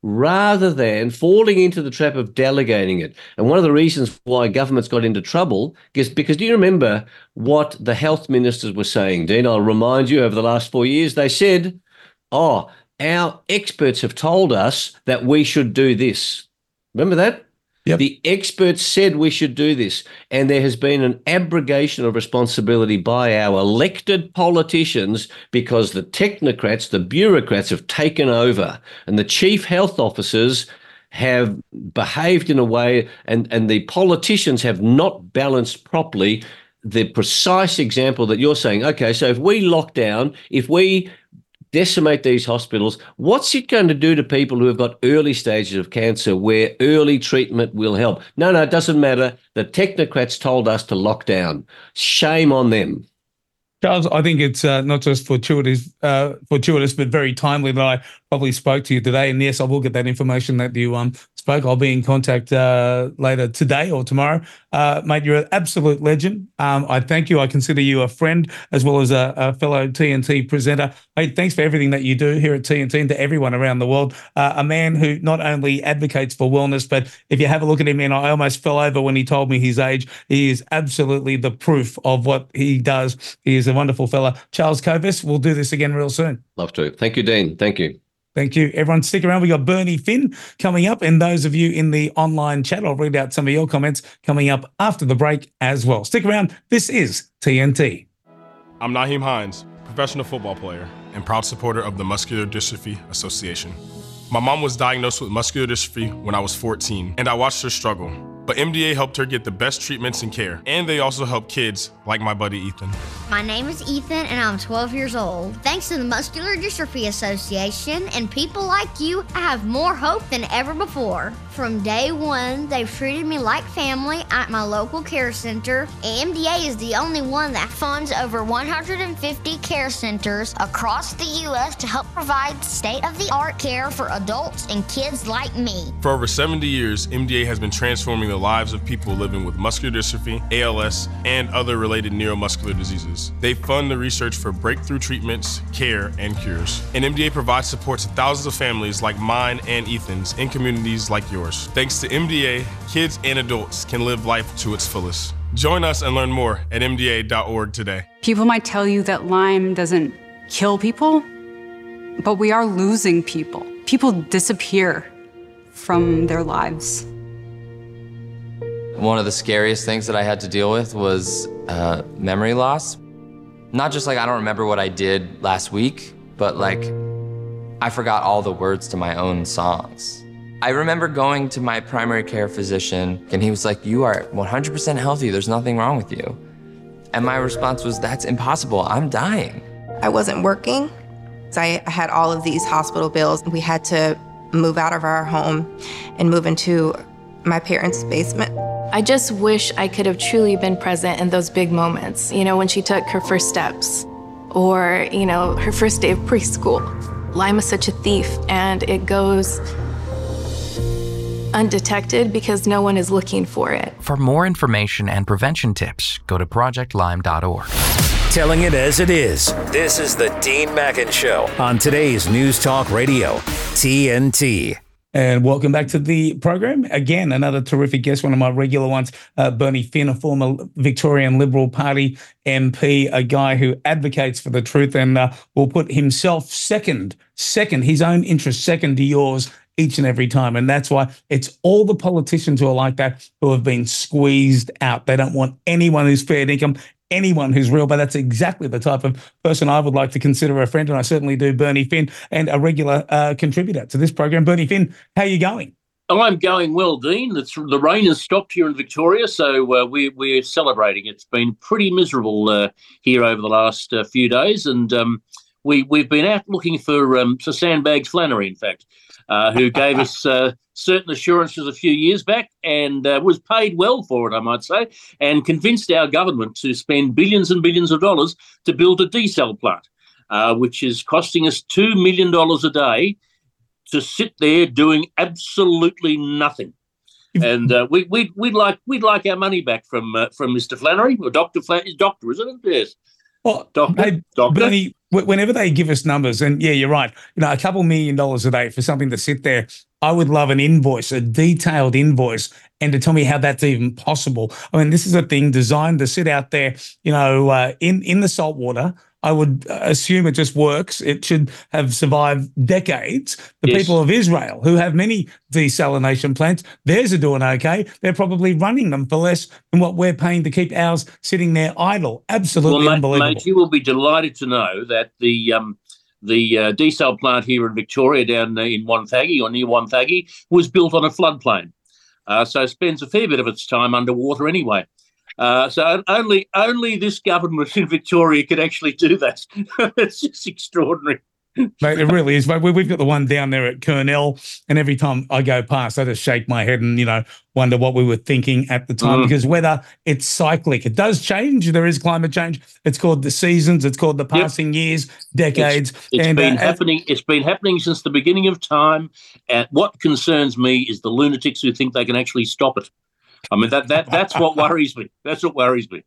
rather than falling into the trap of delegating it. And one of the reasons why governments got into trouble is because do you remember what the health ministers were saying, Dean? I'll remind you over the last four years, they said, oh, our experts have told us that we should do this. Remember that? Yep. The experts said we should do this, and there has been an abrogation of responsibility by our elected politicians because the technocrats, the bureaucrats have taken over, and the chief health officers have behaved in a way, and, and the politicians have not balanced properly the precise example that you're saying. Okay, so if we lock down, if we decimate these hospitals. What's it going to do to people who have got early stages of cancer where early treatment will help? No, no, it doesn't matter. The technocrats told us to lock down. Shame on them. Charles, I think it's uh, not just fortuitous, uh, fortuitous, but very timely that I probably spoke to you today. And yes, I will get that information that you um, spoke. I'll be in contact uh, later today or tomorrow. Uh, mate, you're an absolute legend. Um, I thank you. I consider you a friend as well as a, a, fellow TNT presenter. Mate, thanks for everything that you do here at TNT and to everyone around the world. Uh, a man who not only advocates for wellness, but if you have a look at him, and I almost fell over when he told me his age, he is absolutely the proof of what he does. He is a wonderful fella. Charles Kovess, we'll do this again real soon. Love to. Thank you, Dean. Thank you. Thank you. Everyone, stick around. We got Bernie Finn coming up, and those of you in the online chat, I'll read out some of your comments coming up after the break as well. Stick around. This is TNT. I'm Nyheim Hines, professional football player and proud supporter of the Muscular Dystrophy Association. My mom was diagnosed with muscular dystrophy when I was 14, and I watched her struggle. But MDA helped her get the best treatments and care, and they also help kids like my buddy Ethan. My name is Ethan, and I'm 12 years old. Thanks to the Muscular Dystrophy Association and people like you, I have more hope than ever before. From day one, they've treated me like family at my local care center. AMDA is the only one that funds over 150 care centers across the U.S. to help provide state of the art care for adults and kids like me. For over 70 years, MDA has been transforming the lives of people living with muscular dystrophy, ALS, and other related neuromuscular diseases. They fund the research for breakthrough treatments, care, and cures. And MDA provides support to thousands of families like mine and Ethan's in communities like yours. Thanks to MDA, kids and adults can live life to its fullest. Join us and learn more at MDA.org today. People might tell you that Lyme doesn't kill people, but we are losing people. People disappear from their lives. One of the scariest things that I had to deal with was uh, memory loss. Not just like I don't remember what I did last week, but like I forgot all the words to my own songs. I remember going to my primary care physician, and he was like, You are 100% healthy. There's nothing wrong with you. And my response was, That's impossible. I'm dying. I wasn't working. So I had all of these hospital bills. We had to move out of our home and move into my parents' basement. I just wish I could have truly been present in those big moments, you know, when she took her first steps or, you know, her first day of preschool. Lyme is such a thief and it goes undetected because no one is looking for it. For more information and prevention tips, go to projectlyme.org. Telling it as it is. This is the Dean Mackin Show on today's News Talk Radio, TNT. And welcome back to the program. Again, another terrific guest, one of my regular ones, uh, Bernie Finn, a former Victorian Liberal Party MP, a guy who advocates for the truth and uh, will put himself second, second, his own interest second to yours each and every time. And that's why it's all the politicians who are like that who have been squeezed out. They don't want anyone who's fair income, anyone who's real, but that's exactly the type of person I would like to consider a friend. And I certainly do, Bernie Finn, and a regular uh, contributor to this program. Bernie Finn, how are you going? I'm going well, Dean. It's, the rain has stopped here in Victoria, so uh, we, we're celebrating. It's been pretty miserable uh, here over the last uh, few days, and um, we, we've been out looking for, um, for Sandbags Flannery, in fact, uh, who gave us <laughs> uh, certain assurances a few years back and uh, was paid well for it, I might say, and convinced our government to spend billions and billions of dollars to build a desal plant, which is costing us $2 million a day to sit there doing absolutely nothing. And uh, we, we'd, we'd like we'd like our money back from uh, from Mr. Flannery or Doctor Flannery, Doctor, isn't it? Yes. Well, doctor, hey, doctor. Bernie, whenever they give us numbers, and yeah, you're right. You know, a couple million dollars a day for something to sit there. I would love an invoice, a detailed invoice, and to tell me how that's even possible. I mean, this is a thing designed to sit out there, you know, uh, in in the salt water I would assume it just works. It should have survived decades. The yes. people of Israel, who have many desalination plants, theirs are doing okay. They're probably running them for less than what we're paying to keep ours sitting there idle. Absolutely well, unbelievable. Mate, you will be delighted to know that the um, the uh, desal plant here in Victoria, down in Wonthaggi or near Wonthaggi, was built on a floodplain. Uh, so it spends a fair bit of its time underwater anyway. Uh, so only only this government in Victoria can actually do that. <laughs> it's just extraordinary. Mate, it really is. Mate, we've got the one down there at Kurnell, and every time I go past, I just shake my head and you know wonder what we were thinking at the time. Mm. Because whether it's cyclic, it does change. There is climate change. It's called the seasons. It's called the passing yep. years, decades. It's, it's and, been uh, happening. It's been happening since the beginning of time. And what concerns me is the lunatics who think they can actually stop it. I mean that that that's what worries me. That's what worries me.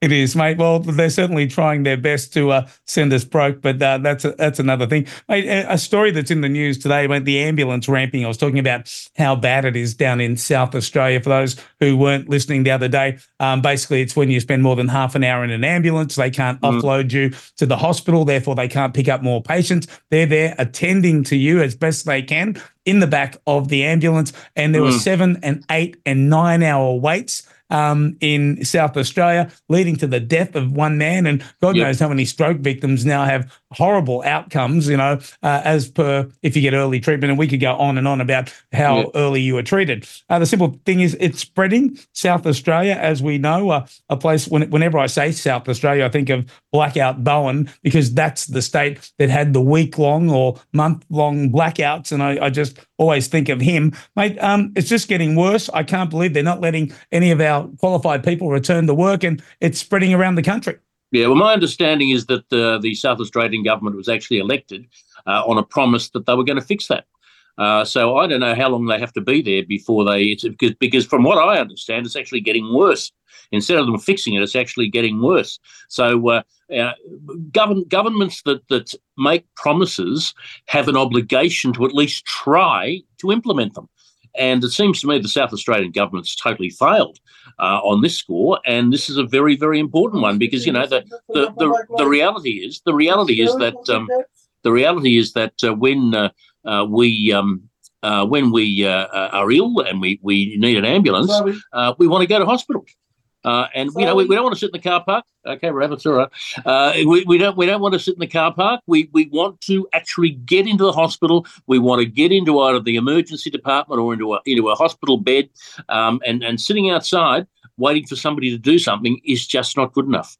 It is, mate. Well, they're certainly trying their best to uh, send us broke, but uh, that's a, that's another thing. Mate, a story that's in the news today about the ambulance ramping. I was talking about how bad it is down in South Australia. For those who weren't listening the other day, um, basically it's when you spend more than half an hour in an ambulance, they can't mm. offload you to the hospital. Therefore, they can't pick up more patients. They're there attending to you as best they can in the back of the ambulance, and there mm. were seven and eight and nine hour waits um, in South Australia, leading to the death of one man. And God yep. knows how many stroke victims now have horrible outcomes, you know, uh, as per if you get early treatment. And we could go on and on about how yep. early you were treated. Uh, the simple thing is, it's spreading. South Australia, as we know, uh, a place, when, whenever I say South Australia, I think of Blackout Bowen because that's the state that had the week long or month long blackouts. And I, I just always think of him. Mate, um, it's just getting worse. I can't believe they're not letting any of our qualified people return to work and it's spreading around the country. Yeah, well, my understanding is that uh, the South Australian government was actually elected uh, on a promise that they were going to fix that. Uh, so I don't know how long they have to be there before they, because, because from what I understand, it's actually getting worse. Instead of them fixing it, it's actually getting worse. So uh, uh, govern, governments that, that make promises have an obligation to at least try to implement them. And it seems to me the South Australian government's totally failed uh, on this score, and this is a very, very important one because you know the the, the, the reality is the reality is that um, the reality is that uh, when uh, uh we um, uh, when we uh, are ill and we, we need an ambulance, we want to go to hospital. Uh, and you know we, we don't want to sit in the car park. Okay, rabbits, all right. Uh, we, we don't we don't want to sit in the car park. We we want to actually get into the hospital. We want to get into either the emergency department or into a into a hospital bed. Um, and and sitting outside waiting for somebody to do something is just not good enough.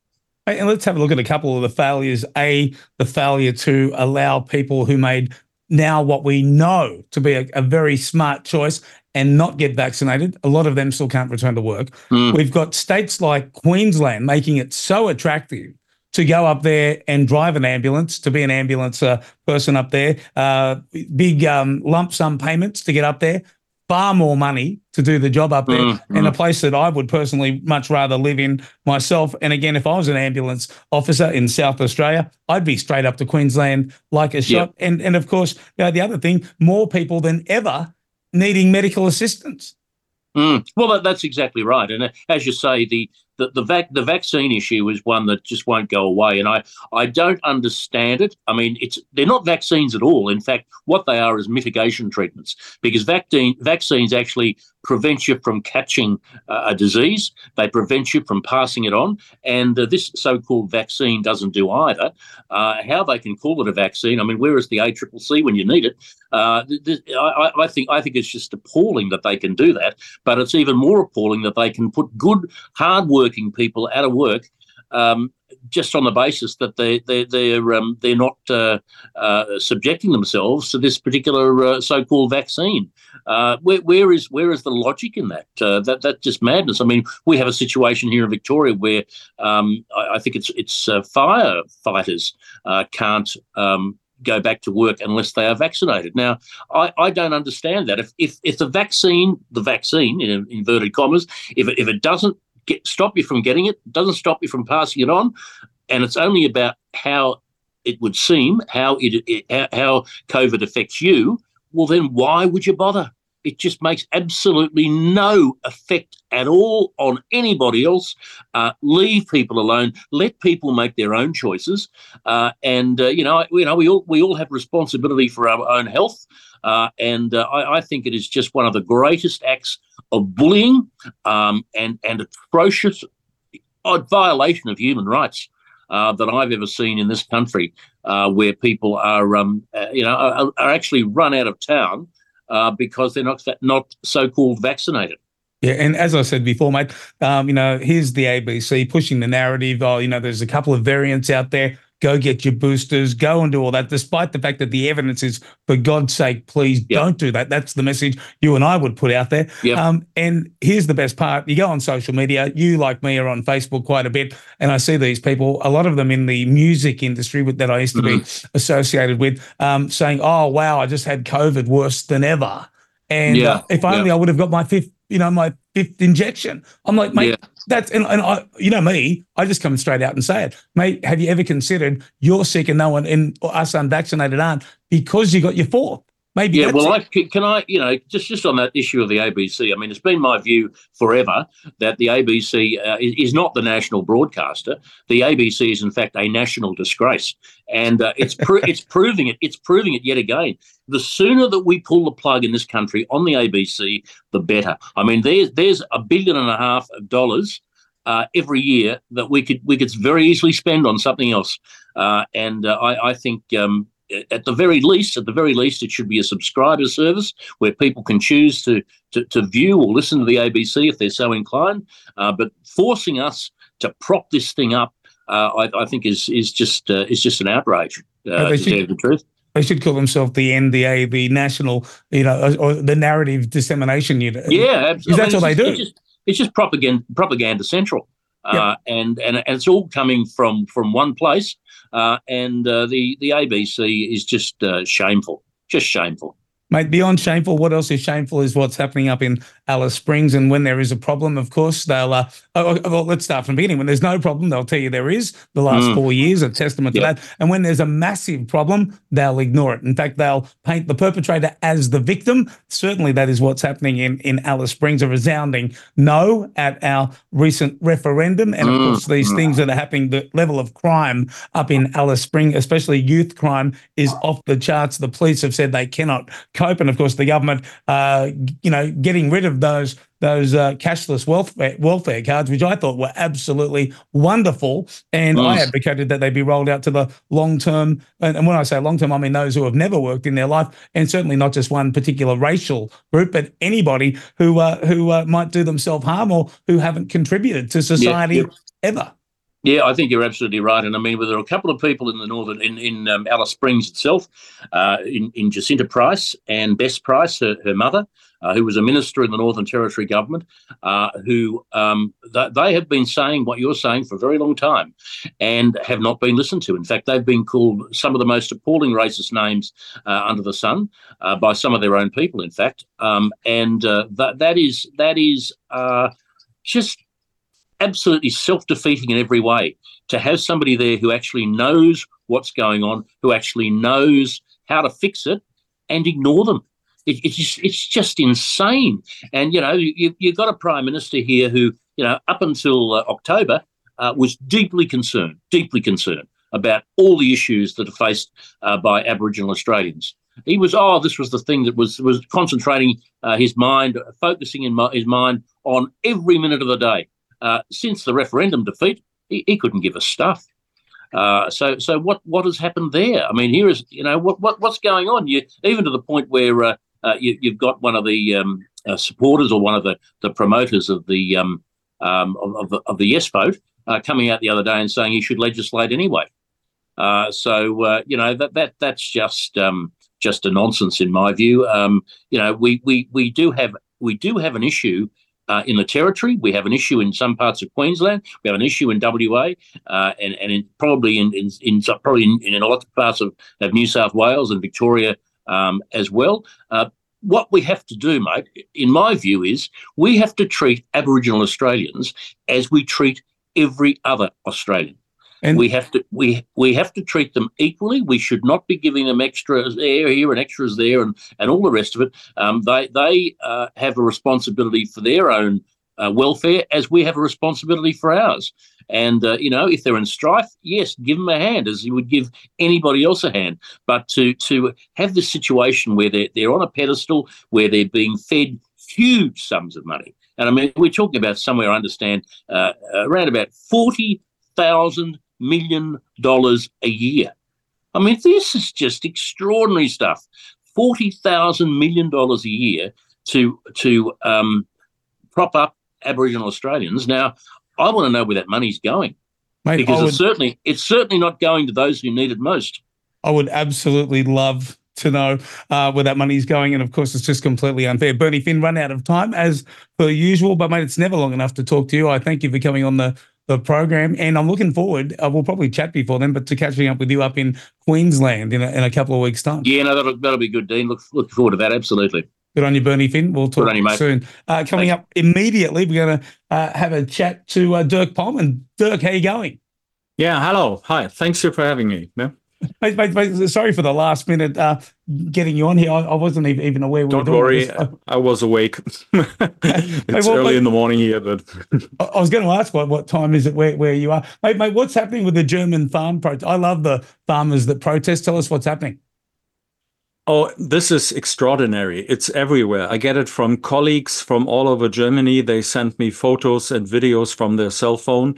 And let's have a look at a couple of the failures. A, the failure to allow people who made now what we know to be a, a, very smart choice and not get vaccinated. A lot of them still can't return to work. Mm. We've got states like Queensland making it so attractive to go up there and drive an ambulance, to be an ambulance uh, person up there, uh, big um, lump sum payments to get up there, far more money to do the job up there mm, in a place that I would personally much rather live in myself. And again, if I was an ambulance officer in South Australia, I'd be straight up to Queensland like a shot. Yep. And and of course, you know, the other thing, more people than ever needing medical assistance. Mm. Well, that, that's exactly right. And uh, as you say, the the the, vac- the vaccine issue is one that just won't go away, and I I don't understand it. I mean, it's they're not vaccines at all. In fact, what they are is mitigation treatments because vaccine vaccines actually prevent you from catching uh, a disease. They prevent you from passing it on, and uh, this so-called vaccine doesn't do either. Uh, how they can call it a vaccine? I mean, where is the ACCC when you need it? Uh, th- th- I, I think I think it's just appalling that they can do that, but it's even more appalling that they can put good, hard-working people out of work um, just on the basis that they they they're um, they're not uh, uh, subjecting themselves to this particular uh, so-called vaccine. Uh, where, where is where is the logic in that? Uh, that that's just madness. I mean, we have a situation here in Victoria where um, I, I, think it's it's firefighters can't. Um, go back to work unless they are vaccinated. Now, I, I don't understand that. If, if if the vaccine, the vaccine in inverted commas, if it, if it doesn't get, stop you from getting it, doesn't stop you from passing it on, and it's only about how it would seem how it, it how COVID affects you. Well, then why would you bother? It just makes absolutely no effect at all on anybody else. Uh, leave people alone. Let people make their own choices. Uh, and uh, you know, you know, we all we all have responsibility for our own health. Uh, and uh, I, I, think it is just one of the greatest acts of bullying um, and and atrocious uh, violation of human rights uh, that I've ever seen in this country, uh, where people are um, uh, you know are, are, actually run out of town because they're not not so-called vaccinated. Yeah, and as I said before, mate, um, you know, here's the ABC pushing the narrative. Oh, you know, there's a couple of variants out there go get your boosters, go and do all that, despite the fact that the evidence is, for God's sake, please yep. don't do that. That's the message you and I would put out there. Yep. Um, and here's the best part you go on social media, you, like me, are on Facebook quite a bit, and I see these people, a lot of them in the music industry that I used to mm-hmm. be associated with, um, saying, oh, wow, I just had COVID worse than ever. And yeah. uh, if only yeah. I would have got my fifth, you know, my fifth injection. I'm like, mate, yeah. That's and, and I, you know me, I just come straight out and say it, mate. Have you ever considered you're sick and no one and us unvaccinated aren't because you got your fourth? Maybe yeah. Well, I, can I, you know, just just on that issue of the ABC. I mean, it's been my view forever that the ABC uh, is, not the national broadcaster. The ABC is, in fact, a national disgrace, and uh, it's pro- it's <laughs> proving it. It's proving it yet again. The sooner that we pull the plug in this country on the ABC, the better. I mean, there's there's a billion and a half of dollars uh, every year that we could we could very easily spend on something else. Uh, and uh, I, I, think um, at the very least, at the very least, it should be a subscriber service where people can choose to to, to view or listen to the ABC if they're so inclined. Uh, but forcing us to prop this thing up, uh, I, I, think is is just uh, is just an outrage. Uh, to tell the truth. They should call themselves the NDA, the National, you know, or the Narrative Dissemination Unit. Yeah, absolutely. That's what they do. It's just, it's just propaganda, propaganda central, uh, and, and and it's all coming from from one place uh, and uh, the the ABC is just uh, shameful, just shameful. Mate, beyond shameful, what else is shameful is what's happening up in Alice Springs. And when there is a problem, of course, they'll, uh, oh, oh well, let's start from the beginning. When there's no problem, they'll tell you there is. The last mm. four years, a testament to that. And when there's a massive problem, they'll ignore it. In fact, they'll paint the perpetrator as the victim. Certainly, that is what's happening in, in Alice Springs, a resounding no at our recent referendum. And of mm. course, these mm. things that are happening, the level of crime up in Alice Springs, especially youth crime, is off the charts. The police have said they cannot cope. And of course, the government, uh, you know, getting rid of those those uh, cashless welfare welfare cards, which I thought were absolutely wonderful, and nice. I advocated that they be rolled out to the long term. And, and when I say long term, I mean those who have never worked in their life, and certainly not just one particular racial group, but anybody who uh, who uh, might do themselves harm or who haven't contributed to society yeah, yeah. ever. Yeah, I think you're absolutely right. And I mean, there are a couple of people in the northern, in, in um, Alice Springs itself, uh, in, in Jacinta Price and Bess Price, her, her mother, uh, who was a minister in the Northern Territory government, uh, who um, th- they have been saying what you're saying for a very long time and have not been listened to. In fact, they've been called some of the most appalling racist names uh, under the sun uh, by some of their own people, in fact. Um, and uh, that, that is, that is just absolutely self defeating in every way to have somebody there who actually knows what's going on, who actually knows how to fix it, and ignore them. It, it's just it's just insane. And you know, you, you've got a prime minister here who you know, up until uh, October, uh, was deeply concerned, deeply concerned about all the issues that are faced uh, by Aboriginal Australians. He was, oh, this was the thing that was was concentrating uh, his mind, focusing in his mind on every minute of the day. Uh, since the referendum defeat, he, he couldn't give a stuff. Uh, so, so what what has happened there? I mean, here is you know what, what what's going on. You even to the point where uh, uh, you, have got one of the um, uh, supporters or one of the, the promoters of the um, um, of, of, the of the yes vote uh, coming out the other day and saying he should legislate anyway. Uh, so you know that that that's just um, just a nonsense in my view. Um, you know, we we we do have we do have an issue uh, in the territory. We have an issue in some parts of Queensland. We have an issue in WA, uh, and and in, probably in in, in probably in, in, a lot of parts of, of New South Wales and Victoria um, as well. Uh, what we have to do, mate, in my view, is we have to treat Aboriginal Australians as we treat every other Australian. And we have to we we have to treat them equally. We should not be giving them extras there here and extras there and, and all the rest of it. Um, they they uh, have a responsibility for their own uh, welfare as we have a responsibility for ours. And uh, you know, if they're in strife, yes, give them a hand as you would give anybody else a hand. But to to have this situation where they're they're on a pedestal where they're being fed huge sums of money. And I mean, we're talking about somewhere, I understand, uh, around about forty thousand million dollars a year. I mean, this is just extraordinary stuff. Forty thousand million dollars a year to to um, prop up Aboriginal Australians. Now, I want to know where that money's going, Mate, because would, it's certainly it's certainly not going to those who need it most. I would absolutely love to know uh, where that money is going, and of course, it's just completely unfair. Bernie Finn, run out of time as per usual, but mate, it's never long enough to talk to you. I thank you for coming on the the program. And I'm looking forward, uh, we'll probably chat before then, but to catching up with you up in Queensland in a, in a couple of weeks' time. Yeah, no, that'll, that'll be good, Dean. Look, look forward to that. Absolutely. Good on you, Bernie Finn. We'll talk you, soon. Uh, coming Thanks. up immediately, we're going to uh, have a chat to uh, Dirk And Dirk, how you going? Yeah, hello. Hi. Thanks you for having me. Yeah. <laughs> Mate, mate, mate, sorry for the last minute uh, getting you on here. I, I wasn't even aware. We Don't worry, <laughs> I was awake. <laughs> it's well, early mate, in the morning here, but I was going to ask what, what time is it where, where you are, mate, mate. What's happening with the German farm protest? I love the farmers that protest. Tell us what's happening. Oh, this is extraordinary. It's everywhere. I get it from colleagues from all over Germany. They send me photos and videos from their cell phone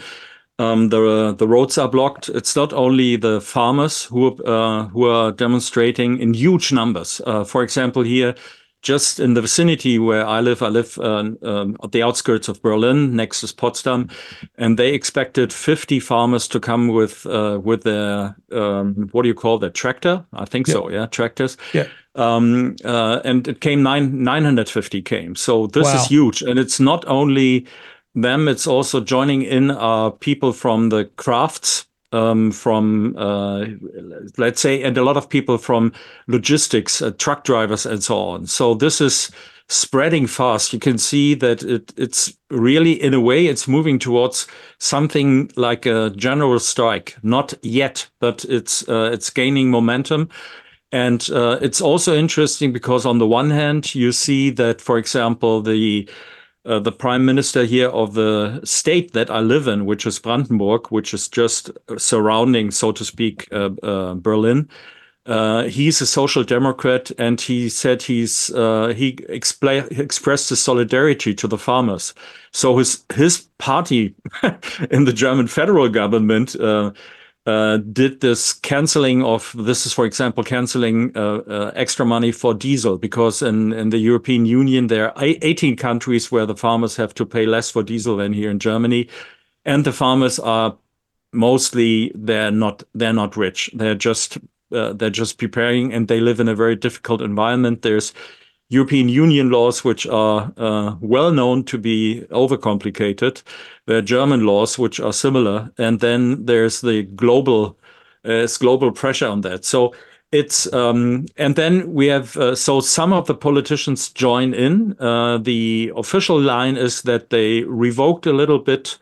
um, the the roads are blocked. It's not only the farmers who uh, who are demonstrating in huge numbers. Uh, for example, here, just in the vicinity where I live, I live uh, um, at the outskirts of Berlin, next is Potsdam, and they expected 50 farmers to come with uh, with their um, what do you call that tractor? I think yeah. so. Yeah, tractors. Yeah. Um, uh, and it came nine 950 came. So this wow. is huge, and it's not only them, it's also joining in uh, people from the crafts, um, from uh, let's say, and a lot of people from logistics, uh, truck drivers, and so on. So this is spreading fast. You can see that it, it's really, in a way, it's moving towards something like a general strike. Not yet, but it's uh, it's gaining momentum. And uh, it's also interesting because on the one hand, you see that, for example, the uh, the prime minister here of the state that I live in, which is Brandenburg, which is just surrounding, so to speak, uh, uh, Berlin. Uh, he's a social democrat, and he said he's uh, he expla- expressed his solidarity to the farmers. So his his party <laughs> in the German federal government uh, did this canceling of this is for example canceling uh, uh, extra money for diesel because in, in the European Union there are 18 countries where the farmers have to pay less for diesel than here in Germany. And the farmers are mostly they're not they're not rich. They're just uh, they're just preparing and they live in a very difficult environment. There's European Union laws, which are uh, well known to be overcomplicated. There are German laws, which are similar, and then there's the global, uh, global pressure on that. So it's um, and then we have uh, so some of the politicians join in. Uh, the official line is that they revoked a little bit.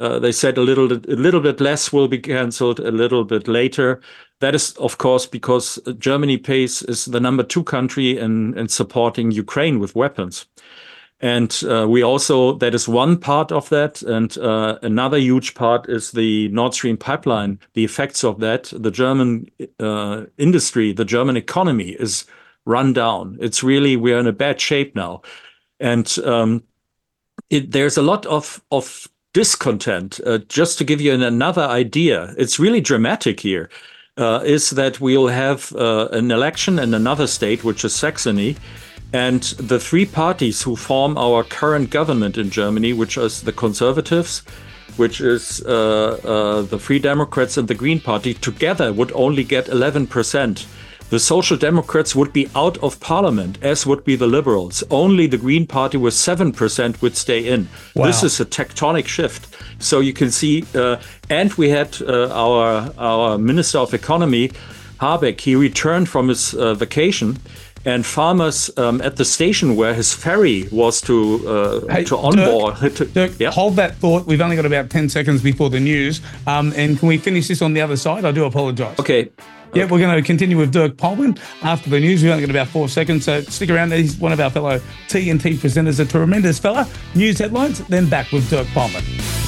Uh, they said a little a little bit less will be cancelled a little bit later. That is, of course, because Germany pays is the number two country in, in supporting Ukraine with weapons. And uh, we also, that is one part of that. And uh, another huge part is the Nord Stream pipeline, the effects of that. The German uh, industry, the German economy is run down. It's really, we're in a bad shape now. And um, it, there's a lot of, of discontent. Uh, just to give you an, another idea, it's really dramatic here. Uh, is that we'll have uh, an election in another state, which is Saxony, and the three parties who form our current government in Germany, which is the Conservatives, which is uh, uh, the Free Democrats and the Green Party, together would only get 11%. The Social Democrats would be out of parliament, as would be the Liberals. Only the Green Party with 7% would stay in. Wow. This is a tectonic shift. So you can see, uh, and we had uh, our, our Minister of Economy, Habeck, he returned from his uh, vacation and farmers um, at the station where his ferry was to uh, hey, to onboard. Dirk, Dirk yeah. hold that thought. We've only got about ten seconds before the news, um, and can we finish this on the other side? I do apologise. Okay. Yeah, we're going to continue with Dirk Pohlmann after the news. We've only got about four seconds, so stick around. He's one of our fellow TNT presenters, a tremendous fella. News headlines, then back with Dirk Pohlmann.